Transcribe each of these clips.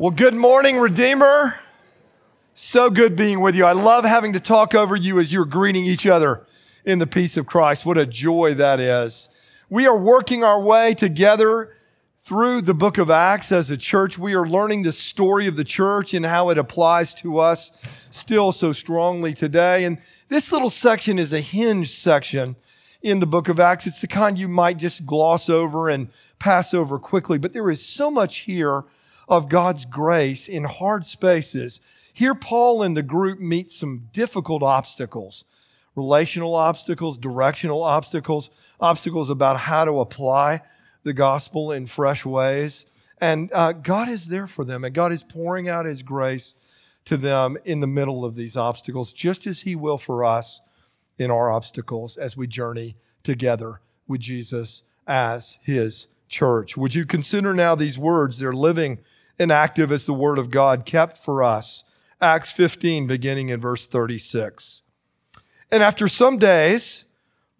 Well, good morning, Redeemer. So good being with you. I love having to talk over you as you're greeting each other in the peace of Christ. What a joy that is. We are working our way together through the book of Acts as a church. We are learning the story of the church and how it applies to us still so strongly today. And this little section is a hinge section in the book of Acts. It's the kind you might just gloss over and pass over quickly, but there is so much here of God's grace in hard spaces. Here, Paul and the group meet some difficult obstacles relational obstacles, directional obstacles, obstacles about how to apply the gospel in fresh ways. And uh, God is there for them, and God is pouring out His grace to them in the middle of these obstacles, just as He will for us in our obstacles as we journey together with Jesus as His church. Would you consider now these words? They're living and active as the Word of God kept for us. Acts 15, beginning in verse 36. And after some days,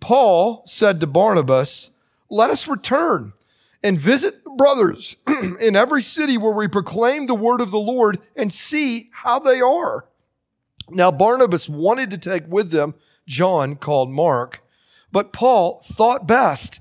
Paul said to Barnabas, Let us return and visit the brothers in every city where we proclaim the word of the Lord and see how they are. Now, Barnabas wanted to take with them John, called Mark, but Paul thought best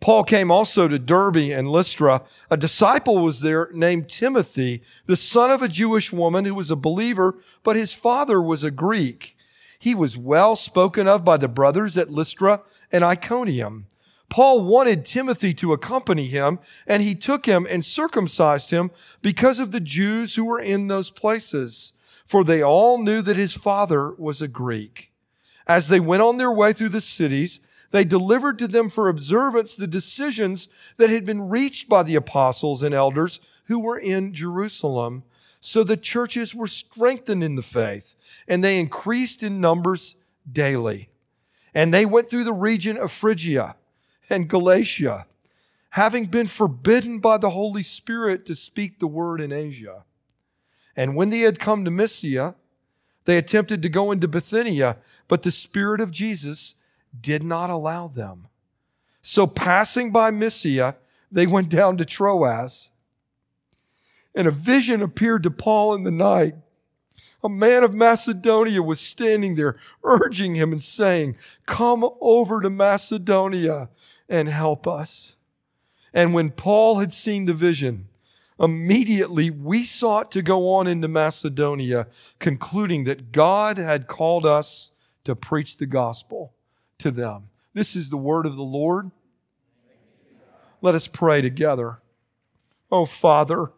Paul came also to Derbe and Lystra. A disciple was there named Timothy, the son of a Jewish woman who was a believer, but his father was a Greek. He was well spoken of by the brothers at Lystra and Iconium. Paul wanted Timothy to accompany him, and he took him and circumcised him because of the Jews who were in those places, for they all knew that his father was a Greek. As they went on their way through the cities, they delivered to them for observance the decisions that had been reached by the apostles and elders who were in Jerusalem. So the churches were strengthened in the faith, and they increased in numbers daily. And they went through the region of Phrygia and Galatia, having been forbidden by the Holy Spirit to speak the word in Asia. And when they had come to Mysia, they attempted to go into Bithynia, but the Spirit of Jesus did not allow them. So, passing by Mysia, they went down to Troas. And a vision appeared to Paul in the night. A man of Macedonia was standing there, urging him and saying, Come over to Macedonia and help us. And when Paul had seen the vision, immediately we sought to go on into Macedonia, concluding that God had called us to preach the gospel to them. This is the word of the Lord. Let us pray together. Oh, Father,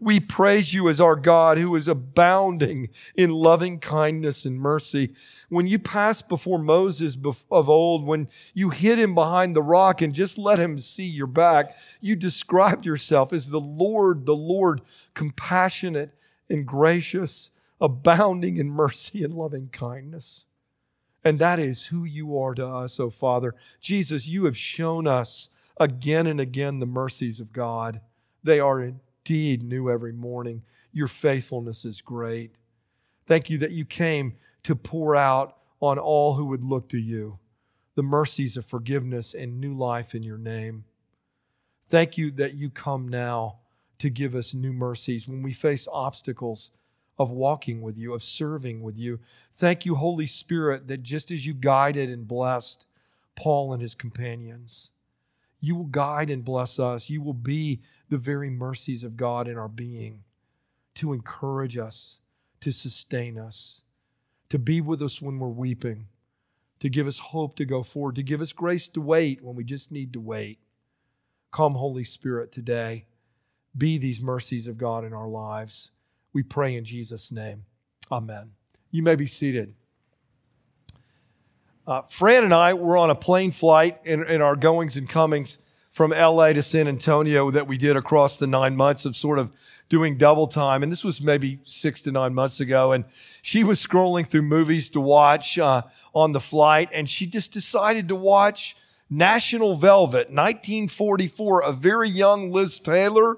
we praise you as our God who is abounding in loving kindness and mercy. When you passed before Moses of old, when you hid him behind the rock and just let him see your back, you described yourself as the Lord, the Lord, compassionate and gracious, abounding in mercy and loving kindness. And that is who you are to us, oh Father. Jesus, you have shown us again and again the mercies of God. They are indeed new every morning. Your faithfulness is great. Thank you that you came to pour out on all who would look to you the mercies of forgiveness and new life in your name. Thank you that you come now to give us new mercies when we face obstacles of walking with you, of serving with you. Thank you, Holy Spirit, that just as you guided and blessed Paul and his companions, you will guide and bless us. You will be the very mercies of God in our being to encourage us, to sustain us, to be with us when we're weeping, to give us hope to go forward, to give us grace to wait when we just need to wait. Come, Holy Spirit, today. Be these mercies of God in our lives. We pray in Jesus' name. Amen. You may be seated. Uh, Fran and I were on a plane flight in, in our goings and comings from LA to San Antonio that we did across the nine months of sort of doing double time. And this was maybe six to nine months ago. And she was scrolling through movies to watch uh, on the flight. And she just decided to watch National Velvet, 1944, a very young Liz Taylor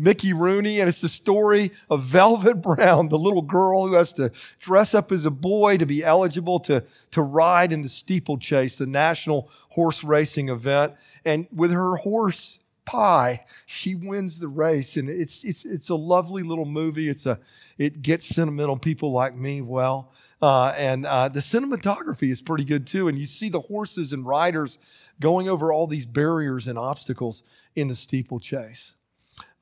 Mickey Rooney, and it's the story of Velvet Brown, the little girl who has to dress up as a boy to be eligible to, to ride in the steeplechase, the national horse racing event. And with her horse pie, she wins the race. And it's, it's, it's a lovely little movie. It's a, it gets sentimental people like me well. Uh, and uh, the cinematography is pretty good too. And you see the horses and riders going over all these barriers and obstacles in the steeplechase.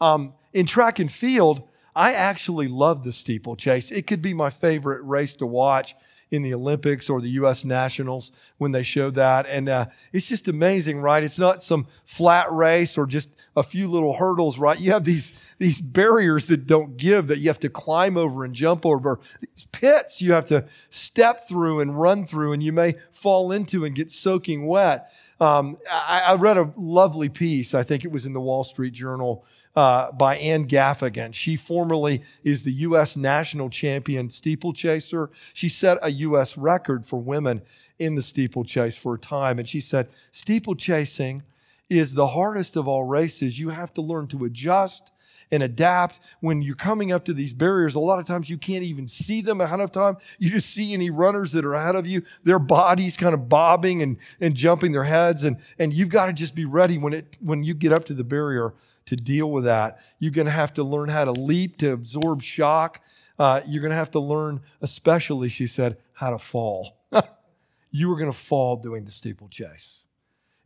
Um, in track and field, I actually love the steeplechase. It could be my favorite race to watch in the Olympics or the U.S. Nationals when they show that. And uh, it's just amazing, right? It's not some flat race or just a few little hurdles, right? You have these, these barriers that don't give that you have to climb over and jump over. These pits you have to step through and run through, and you may fall into and get soaking wet. Um, I, I read a lovely piece, I think it was in the Wall Street Journal uh, by Ann Gaffigan. She formerly is the U.S. national champion steeplechaser. She set a U.S. record for women in the steeplechase for a time. And she said, steeplechasing is the hardest of all races. You have to learn to adjust and adapt when you're coming up to these barriers. A lot of times you can't even see them ahead of time. You just see any runners that are ahead of you, their bodies kind of bobbing and, and jumping their heads. And, and you've got to just be ready when, it, when you get up to the barrier to deal with that. You're going to have to learn how to leap, to absorb shock. Uh, you're going to have to learn, especially, she said, how to fall. you were going to fall doing the steeplechase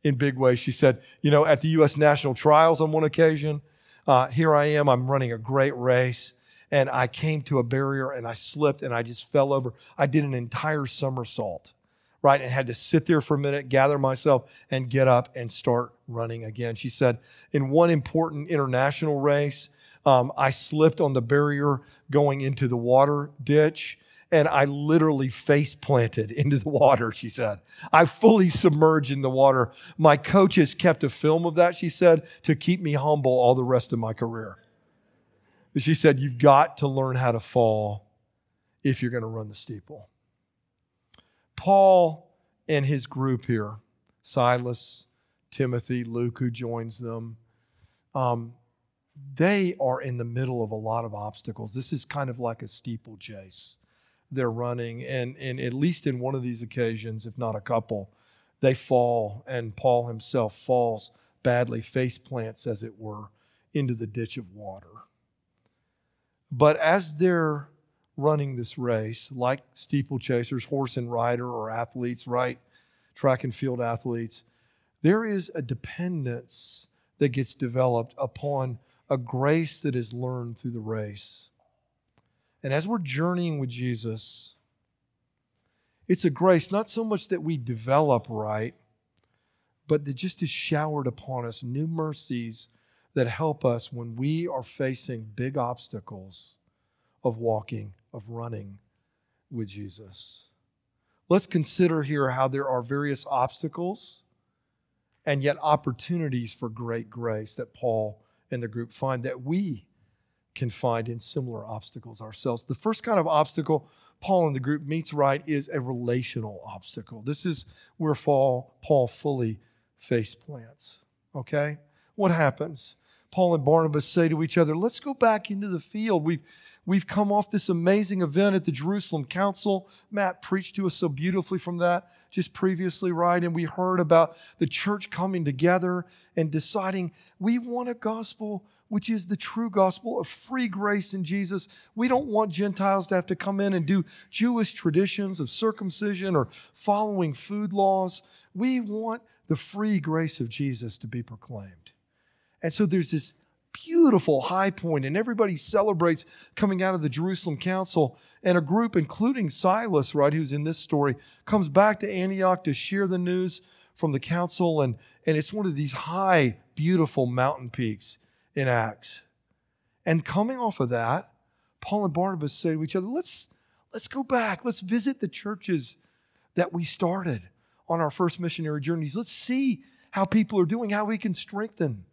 in big ways. She said, you know, at the U.S. national trials on one occasion, uh, here I am, I'm running a great race, and I came to a barrier and I slipped and I just fell over. I did an entire somersault right? And had to sit there for a minute, gather myself, and get up and start running again. She said, in one important international race, um, I slipped on the barrier going into the water ditch and I literally face planted into the water, she said. I fully submerged in the water. My coaches kept a film of that, she said, to keep me humble all the rest of my career. She said, You've got to learn how to fall if you're going to run the steeple. Paul and his group here, Silas, Timothy, Luke, who joins them, um, they are in the middle of a lot of obstacles. This is kind of like a steeplechase they're running. And, and at least in one of these occasions, if not a couple, they fall, and Paul himself falls badly, face plants, as it were, into the ditch of water. But as they're running this race, like steeplechasers, horse and rider, or athletes, right? Track and field athletes, there is a dependence that gets developed upon a grace that is learned through the race. And as we're journeying with Jesus, it's a grace not so much that we develop right, but that just is showered upon us new mercies that help us when we are facing big obstacles of walking of running with Jesus. Let's consider here how there are various obstacles and yet opportunities for great grace that Paul and the group find that we can find in similar obstacles ourselves. The first kind of obstacle Paul and the group meets right is a relational obstacle. This is where Paul, Paul fully face plants. Okay? What happens? Paul and Barnabas say to each other, Let's go back into the field. We've We've come off this amazing event at the Jerusalem Council. Matt preached to us so beautifully from that just previously, right? And we heard about the church coming together and deciding we want a gospel which is the true gospel of free grace in Jesus. We don't want Gentiles to have to come in and do Jewish traditions of circumcision or following food laws. We want the free grace of Jesus to be proclaimed. And so there's this beautiful high point, and everybody celebrates coming out of the Jerusalem Council. And a group, including Silas, right, who's in this story, comes back to Antioch to share the news from the council. And, and it's one of these high, beautiful mountain peaks in Acts. And coming off of that, Paul and Barnabas say to each other, let's, let's go back. Let's visit the churches that we started on our first missionary journeys. Let's see how people are doing, how we can strengthen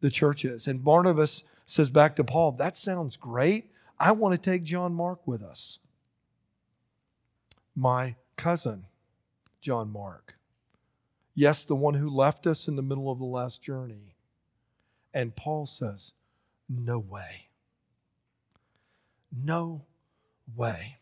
the churches. And Barnabas says back to Paul, That sounds great. I want to take John Mark with us. My cousin, John Mark. Yes, the one who left us in the middle of the last journey. And Paul says, No way. No way.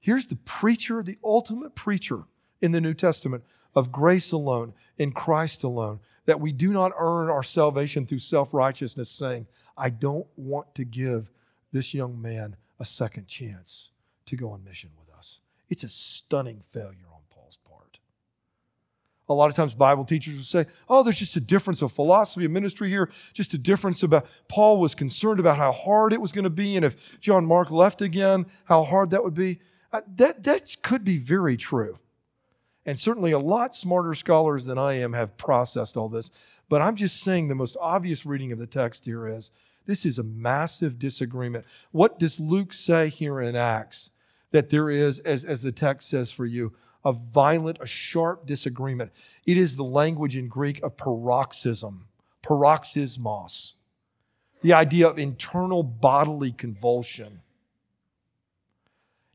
Here's the preacher, the ultimate preacher in the New Testament of grace alone, in Christ alone, that we do not earn our salvation through self righteousness, saying, I don't want to give this young man a second chance to go on mission with us. It's a stunning failure on Paul's part. A lot of times, Bible teachers will say, Oh, there's just a difference of philosophy of ministry here, just a difference about Paul was concerned about how hard it was going to be, and if John Mark left again, how hard that would be. Uh, that, that could be very true. And certainly a lot smarter scholars than I am have processed all this. But I'm just saying the most obvious reading of the text here is this is a massive disagreement. What does Luke say here in Acts? That there is, as, as the text says for you, a violent, a sharp disagreement. It is the language in Greek of paroxysm, paroxysmos, the idea of internal bodily convulsion.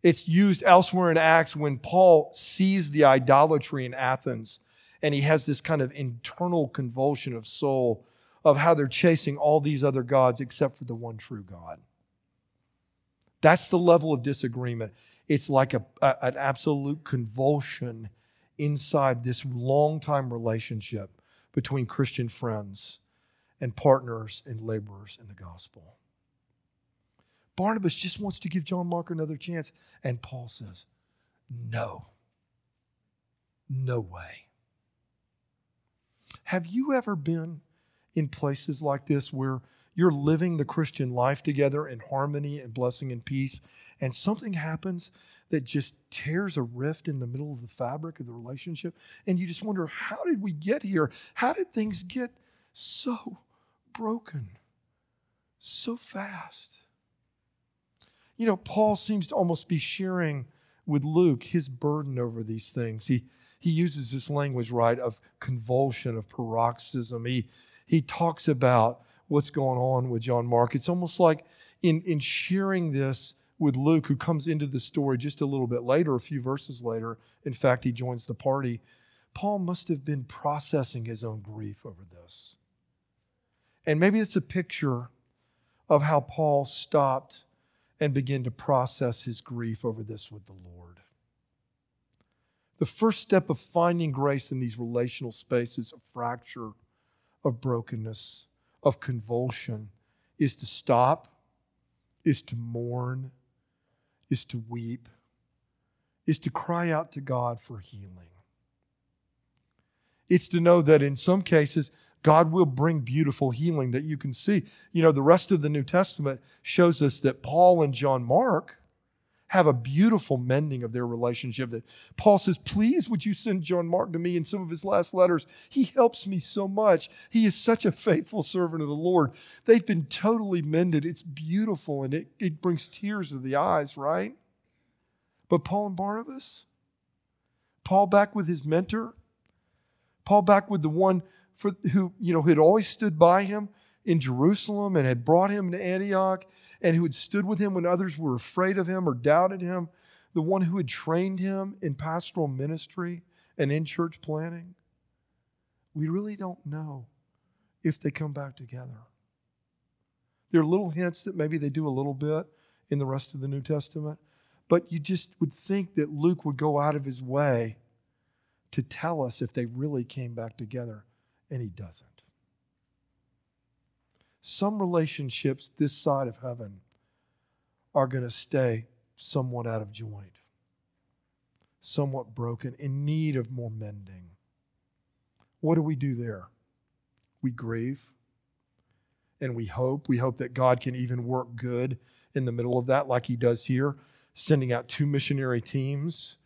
It's used elsewhere in Acts when Paul sees the idolatry in Athens and he has this kind of internal convulsion of soul of how they're chasing all these other gods except for the one true God. That's the level of disagreement. It's like a, a an absolute convulsion inside this long time relationship between Christian friends and partners and laborers in the gospel. Barnabas just wants to give John Mark another chance. And Paul says, No. No way. Have you ever been in places like this where you're living the Christian life together in harmony and blessing and peace, and something happens that just tears a rift in the middle of the fabric of the relationship, and you just wonder, how did we get here? How did things get so broken so fast? You know, Paul seems to almost be sharing with Luke his burden over these things. He, he uses this language, right, of convulsion, of paroxysm. He, he talks about what's going on with John Mark. It's almost like in, in sharing this with Luke, who comes into the story just a little bit later, a few verses later. In fact, he joins the party. Paul must have been processing his own grief over this. And maybe it's a picture of how Paul stopped and begin to process his grief over this with the Lord. The first step of finding grace in these relational spaces of fracture, of brokenness, of convulsion is to stop, is to mourn, is to weep, is to cry out to God for healing. It's to know that in some cases, God will bring beautiful healing that you can see. You know, the rest of the New Testament shows us that Paul and John Mark have a beautiful mending of their relationship. That Paul says, Please, would you send John Mark to me in some of his last letters? He helps me so much. He is such a faithful servant of the Lord. They've been totally mended. It's beautiful and it, it brings tears to the eyes, right? But Paul and Barnabas, Paul back with his mentor, Paul back with the one for, who you know had always stood by him in Jerusalem and had brought him to Antioch and who had stood with him when others were afraid of him or doubted him, the one who had trained him in pastoral ministry and in church planning. We really don't know if they come back together. There are little hints that maybe they do a little bit in the rest of the New Testament, but you just would think that Luke would go out of his way to tell us if they really came back together and he doesn't. Some relationships this side of heaven are going to stay somewhat out of joint, somewhat broken, in need of more mending. What do we do there? We grieve and we hope. We hope that God can even work good in the middle of that, like he does here, sending out two missionary teams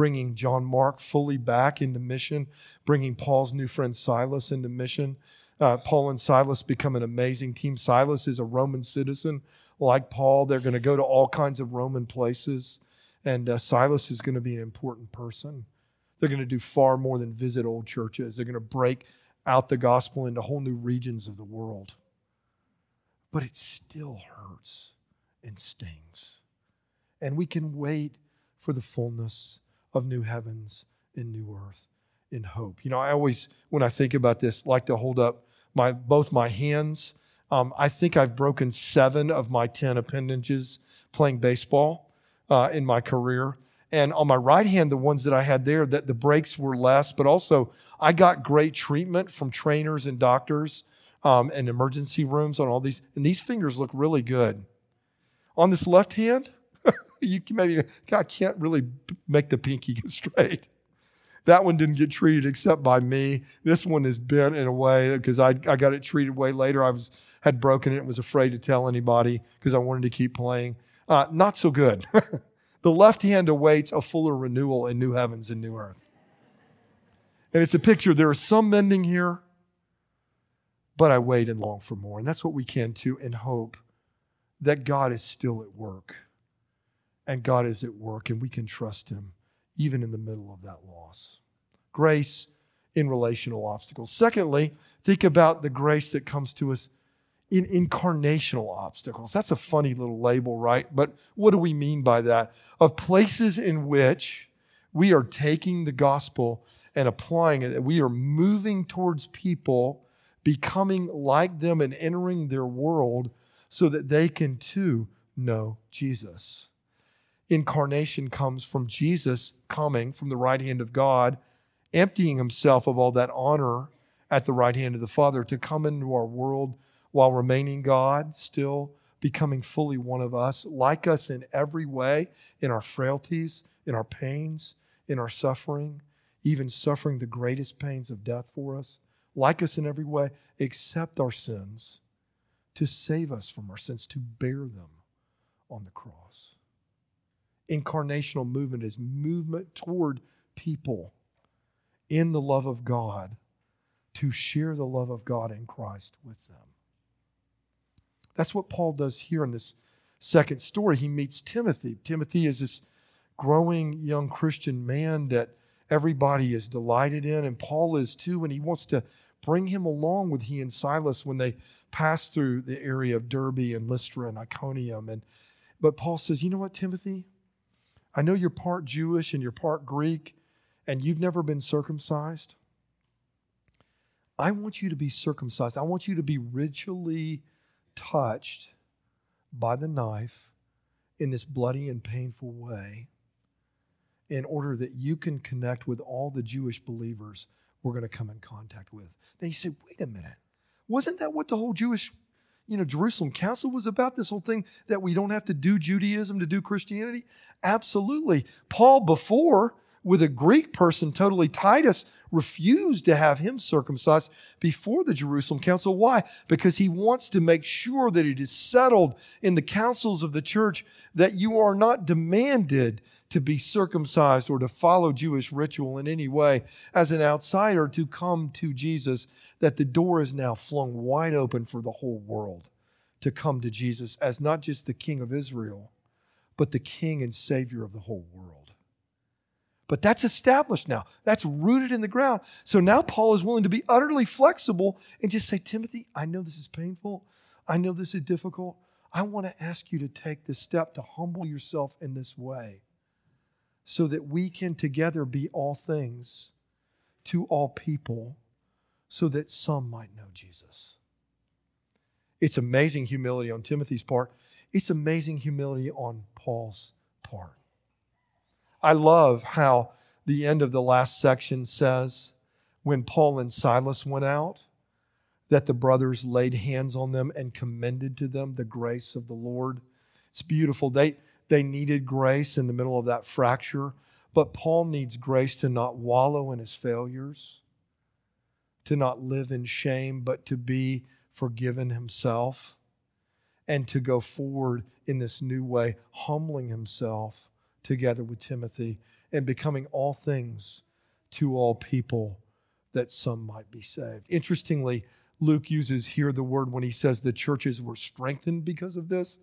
bringing John Mark fully back into mission, bringing Paul's new friend Silas into mission. Uh, Paul and Silas become an amazing team. Silas is a Roman citizen like Paul. They're going to go to all kinds of Roman places, and uh, Silas is going to be an important person They're going to do far more than visit old churches. They're going to break out the gospel into whole new regions of the world. But it still hurts and stings. And we can wait for the fullness of new heavens and new earth in hope. You know, I always, when I think about this, like to hold up my both my hands. Um, I think I've broken seven of my 10 appendages playing baseball uh, in my career. And on my right hand, the ones that I had there, that the breaks were less, but also I got great treatment from trainers and doctors um, and emergency rooms on all these. And these fingers look really good. On this left hand, you can maybe I can't really make the pinky go straight. That one didn't get treated except by me. This one is bent in a way because I, I got it treated way later. I was had broken it and was afraid to tell anybody because I wanted to keep playing. Uh, not so good. the left hand awaits a fuller renewal in new heavens and new earth. And it's a picture. There is some mending here, but I wait and long for more. And that's what we can too, and hope that God is still at work. And God is at work, and we can trust Him even in the middle of that loss. Grace in relational obstacles. Secondly, think about the grace that comes to us in incarnational obstacles. That's a funny little label, right? But what do we mean by that? Of places in which we are taking the gospel and applying it, we are moving towards people, becoming like them and entering their world so that they can too know Jesus incarnation comes from Jesus coming from the right hand of God, emptying himself of all that honor at the right hand of the Father to come into our world while remaining God, still becoming fully one of us, like us in every way, in our frailties, in our pains, in our suffering, even suffering the greatest pains of death for us, like us in every way, except our sins, to save us from our sins, to bear them on the cross incarnational movement is movement toward people in the love of God to share the love of God in Christ with them. That's what Paul does here in this second story. He meets Timothy. Timothy is this growing young Christian man that everybody is delighted in, and Paul is too, and he wants to bring him along with he and Silas when they pass through the area of Derbe and Lystra and Iconium. And but Paul says, you know what, Timothy? I know you're part Jewish and you're part Greek and you've never been circumcised. I want you to be circumcised. I want you to be ritually touched by the knife in this bloody and painful way in order that you can connect with all the Jewish believers we're going to come in contact with. Then you say, wait a minute. Wasn't that what the whole Jewish you know, Jerusalem Council was about this whole thing that we don't have to do Judaism to do Christianity? Absolutely. Paul, before with a Greek person, totally Titus, refused to have him circumcised before the Jerusalem Council. Why? Because he wants to make sure that it is settled in the councils of the church that you are not demanded to be circumcised or to follow Jewish ritual in any way as an outsider to come to Jesus, that the door is now flung wide open for the whole world to come to Jesus as not just the King of Israel, but the King and Savior of the whole world. But that's established now. That's rooted in the ground. So now Paul is willing to be utterly flexible and just say, Timothy, I know this is painful. I know this is difficult. I want to ask you to take this step to humble yourself in this way so that we can together be all things to all people so that some might know Jesus. It's amazing humility on Timothy's part. It's amazing humility on Paul's part. I love how the end of the last section says when Paul and Silas went out, that the brothers laid hands on them and commended to them the grace of the Lord. It's beautiful. They, they needed grace in the middle of that fracture, but Paul needs grace to not wallow in his failures, to not live in shame, but to be forgiven himself, and to go forward in this new way, humbling himself together with Timothy and becoming all things to all people that some might be saved. Interestingly, Luke uses here the word when he says the churches were strengthened because of this.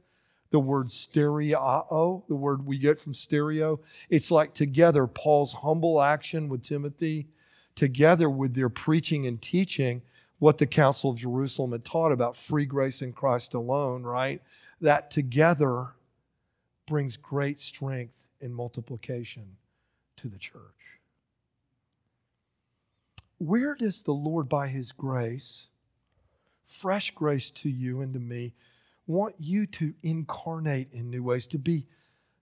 the word stereo, the word we get from stereo. It's like together, Paul's humble action with Timothy, together with their preaching and teaching what the Council of Jerusalem had taught about free grace in Christ alone, right? That together brings great strength and multiplication to the church. Where does the Lord, by His grace, fresh grace to you and to me, want you to incarnate in new ways, to be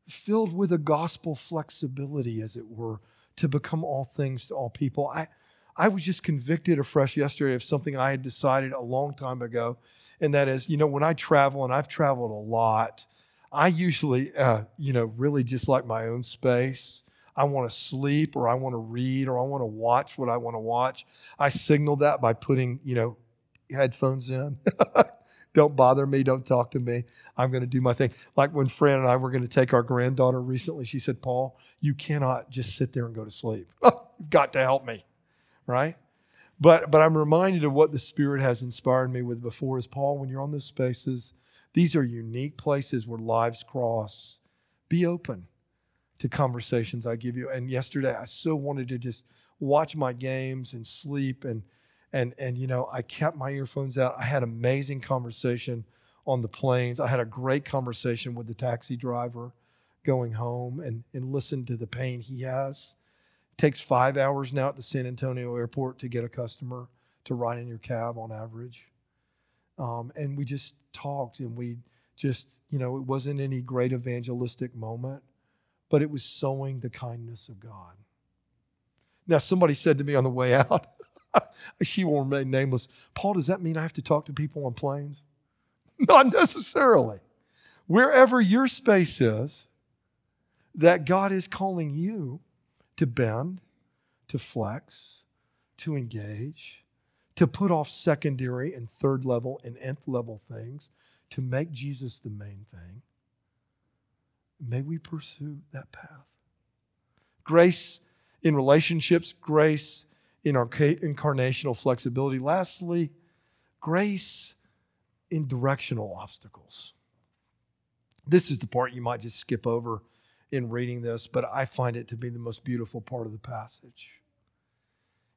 filled with a gospel flexibility, as it were, to become all things to all people. I, I was just convicted afresh yesterday of something I had decided a long time ago, and that is, you know, when I travel, and I've traveled a lot, I usually, uh, you know, really just like my own space. I want to sleep or I want to read or I want to watch what I want to watch. I signal that by putting, you know, headphones in. don't bother me. Don't talk to me. I'm going to do my thing. Like when Fran and I were going to take our granddaughter recently, she said, Paul, you cannot just sit there and go to sleep. You've got to help me, right? But, but I'm reminded of what the Spirit has inspired me with before is Paul, when you're on those spaces, these are unique places where lives cross. Be open to conversations I give you. And yesterday, I so wanted to just watch my games and sleep and and and you know i kept my earphones out i had amazing conversation on the planes i had a great conversation with the taxi driver going home and and listened to the pain he has it takes five hours now at the san antonio airport to get a customer to ride in your cab on average um, and we just talked and we just you know it wasn't any great evangelistic moment but it was sowing the kindness of god now somebody said to me on the way out she will remain nameless. Paul, does that mean I have to talk to people on planes? Not necessarily. Wherever your space is, that God is calling you to bend, to flex, to engage, to put off secondary and third level and nth level things, to make Jesus the main thing. May we pursue that path. Grace in relationships, grace in our incarnational flexibility. Lastly, grace in directional obstacles. This is the part you might just skip over in reading this, but I find it to be the most beautiful part of the passage.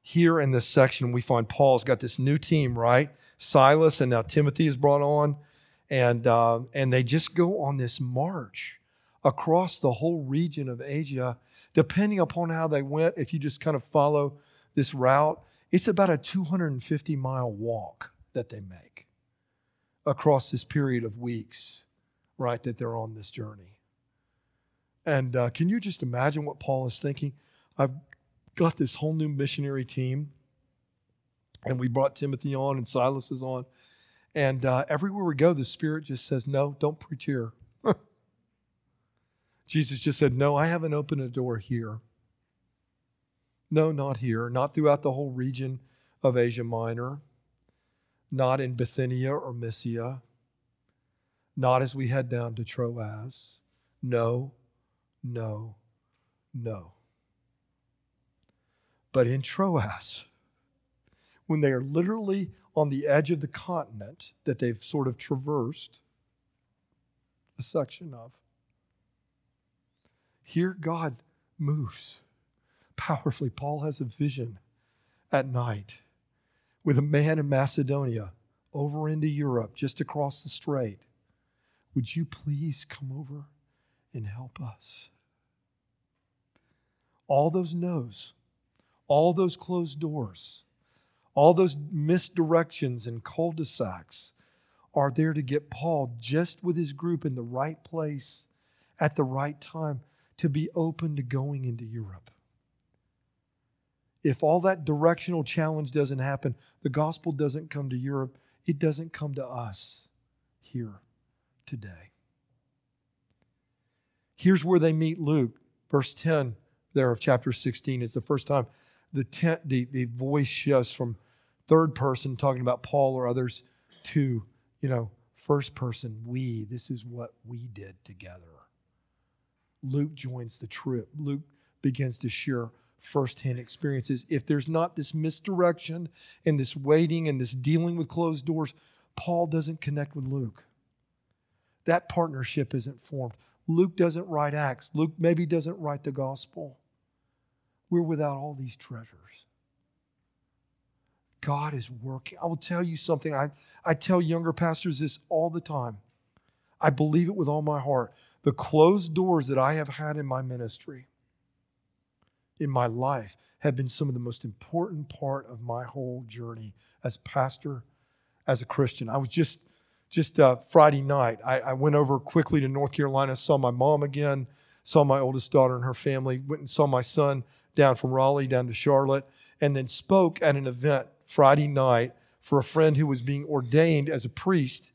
Here in this section, we find Paul's got this new team, right? Silas and now Timothy is brought on, and uh, and they just go on this march across the whole region of Asia, depending upon how they went. If you just kind of follow this route, it's about a 250 mile walk that they make across this period of weeks, right, that they're on this journey. And uh, can you just imagine what Paul is thinking? I've got this whole new missionary team, and we brought Timothy on and Silas is on. And uh, everywhere we go, the Spirit just says, No, don't preach here. Jesus just said, No, I haven't opened a door here. No, not here, not throughout the whole region of Asia Minor, not in Bithynia or Mysia, not as we head down to Troas. No, no, no. But in Troas, when they are literally on the edge of the continent that they've sort of traversed a section of, here God moves powerfully. Paul has a vision at night with a man in Macedonia over into Europe, just across the strait. Would you please come over and help us? All those no's, all those closed doors, all those misdirections and cul de sacs are there to get Paul just with his group in the right place at the right time to be open to going into Europe if all that directional challenge doesn't happen, the gospel doesn't come to Europe, it doesn't come to us here today. Here's where they meet Luke. Verse 10 there of chapter 16 is the first time the, ten, the, the voice shifts from third person talking about Paul or others to, you know, first person, we. This is what we did together. Luke joins the trip. Luke begins to share firsthand experiences. If there's not this misdirection and this waiting and this dealing with closed doors, Paul doesn't connect with Luke. That partnership isn't formed. Luke doesn't write Acts. Luke maybe doesn't write the gospel. We're without all these treasures. God is working. I will tell you something. I, I tell younger pastors this all the time. I believe it with all my heart. The closed doors that I have had in my ministry, in my life, have been some of the most important part of my whole journey as pastor, as a Christian. I was just just uh, Friday night. I, I went over quickly to North Carolina, saw my mom again, saw my oldest daughter and her family, went and saw my son down from Raleigh down to Charlotte, and then spoke at an event Friday night for a friend who was being ordained as a priest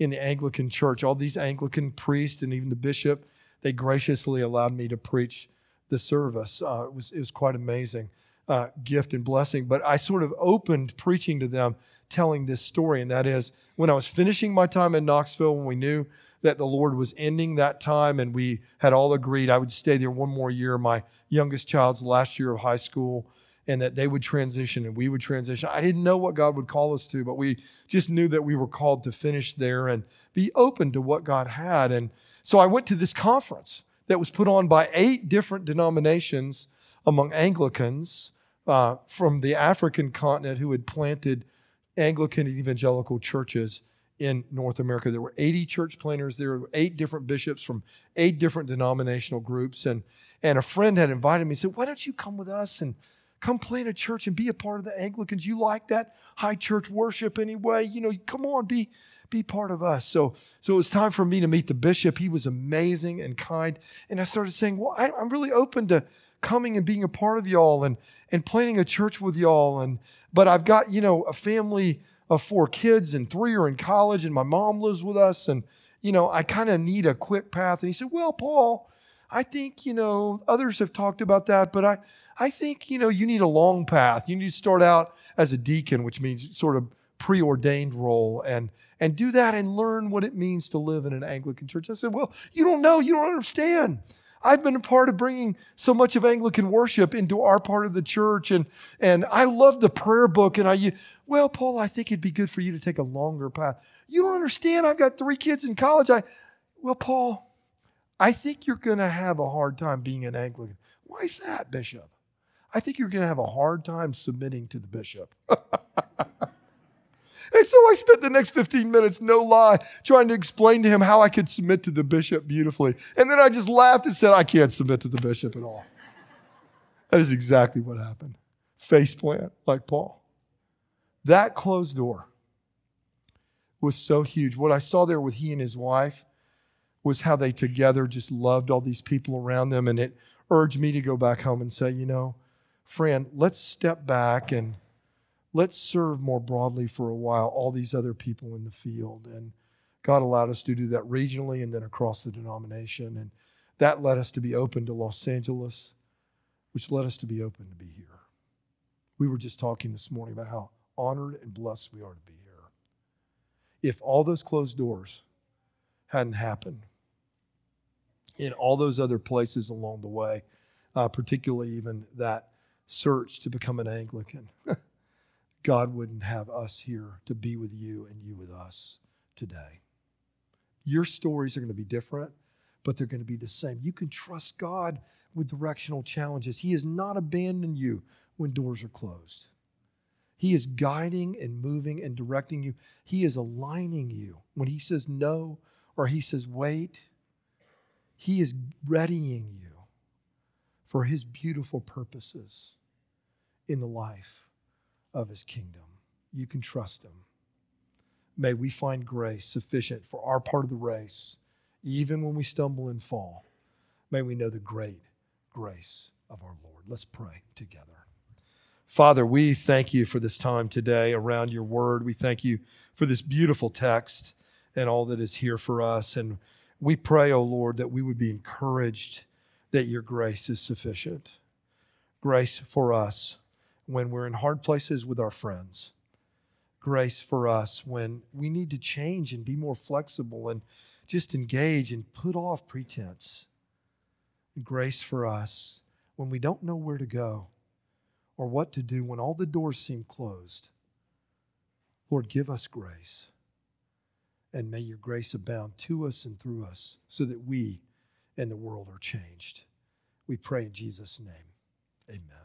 in the Anglican church. All these Anglican priests and even the bishop, they graciously allowed me to preach the service. Uh, it, was, it was quite amazing. Uh, gift and blessing. But I sort of opened preaching to them, telling this story, and that is when I was finishing my time in Knoxville, when we knew that the Lord was ending that time, and we had all agreed I would stay there one more year, my youngest child's last year of high school, and that they would transition and we would transition. I didn't know what God would call us to, but we just knew that we were called to finish there and be open to what God had. And so I went to this conference that was put on by eight different denominations among Anglicans uh, from the African continent who had planted Anglican evangelical churches in North America. There were 80 church planters. There were eight different bishops from eight different denominational groups. And, and a friend had invited me and said, Why don't you come with us and come plant a church and be a part of the Anglicans? You like that high church worship anyway? You know, come on, be, be part of us. So, so it was time for me to meet the bishop. He was amazing and kind. And I started saying, Well, I, I'm really open to coming and being a part of y'all and and planning a church with y'all. And but I've got you know a family of four kids and three are in college and my mom lives with us. And you know I kind of need a quick path. And he said well Paul I think you know others have talked about that but I I think you know you need a long path. You need to start out as a deacon which means sort of preordained role and and do that and learn what it means to live in an Anglican church. I said well you don't know. You don't understand I've been a part of bringing so much of Anglican worship into our part of the church. And, and I love the prayer book. And I, well, Paul, I think it'd be good for you to take a longer path. You don't understand. I've got three kids in college. I, well, Paul, I think you're going to have a hard time being an Anglican. Why is that, Bishop? I think you're going to have a hard time submitting to the bishop. And so I spent the next 15 minutes, no lie, trying to explain to him how I could submit to the bishop beautifully. And then I just laughed and said, I can't submit to the bishop at all. That is exactly what happened. Face plant, like Paul. That closed door was so huge. What I saw there with he and his wife was how they together just loved all these people around them. And it urged me to go back home and say, you know, friend, let's step back and let's serve more broadly for a while all these other people in the field. And God allowed us to do that regionally and then across the denomination. And that led us to be open to Los Angeles, which led us to be open to be here. We were just talking this morning about how honored and blessed we are to be here. If all those closed doors hadn't happened in all those other places along the way, uh, particularly even that search to become an Anglican. God wouldn't have us here to be with you and you with us today. Your stories are going to be different, but they're going to be the same. You can trust God with directional challenges. He has not abandoned you when doors are closed. He is guiding and moving and directing you. He is aligning you. When He says no or He says wait, He is readying you for His beautiful purposes in the life of his kingdom. You can trust him. May we find grace sufficient for our part of the race, even when we stumble and fall. May we know the great grace of our Lord. Let's pray together. Father, we thank you for this time today around your word. We thank you for this beautiful text and all that is here for us. And we pray, O oh Lord, that we would be encouraged that your grace is sufficient. Grace for us when we're in hard places with our friends. Grace for us when we need to change and be more flexible and just engage and put off pretense. Grace for us when we don't know where to go or what to do when all the doors seem closed. Lord, give us grace. And may your grace abound to us and through us so that we and the world are changed. We pray in Jesus' name. Amen.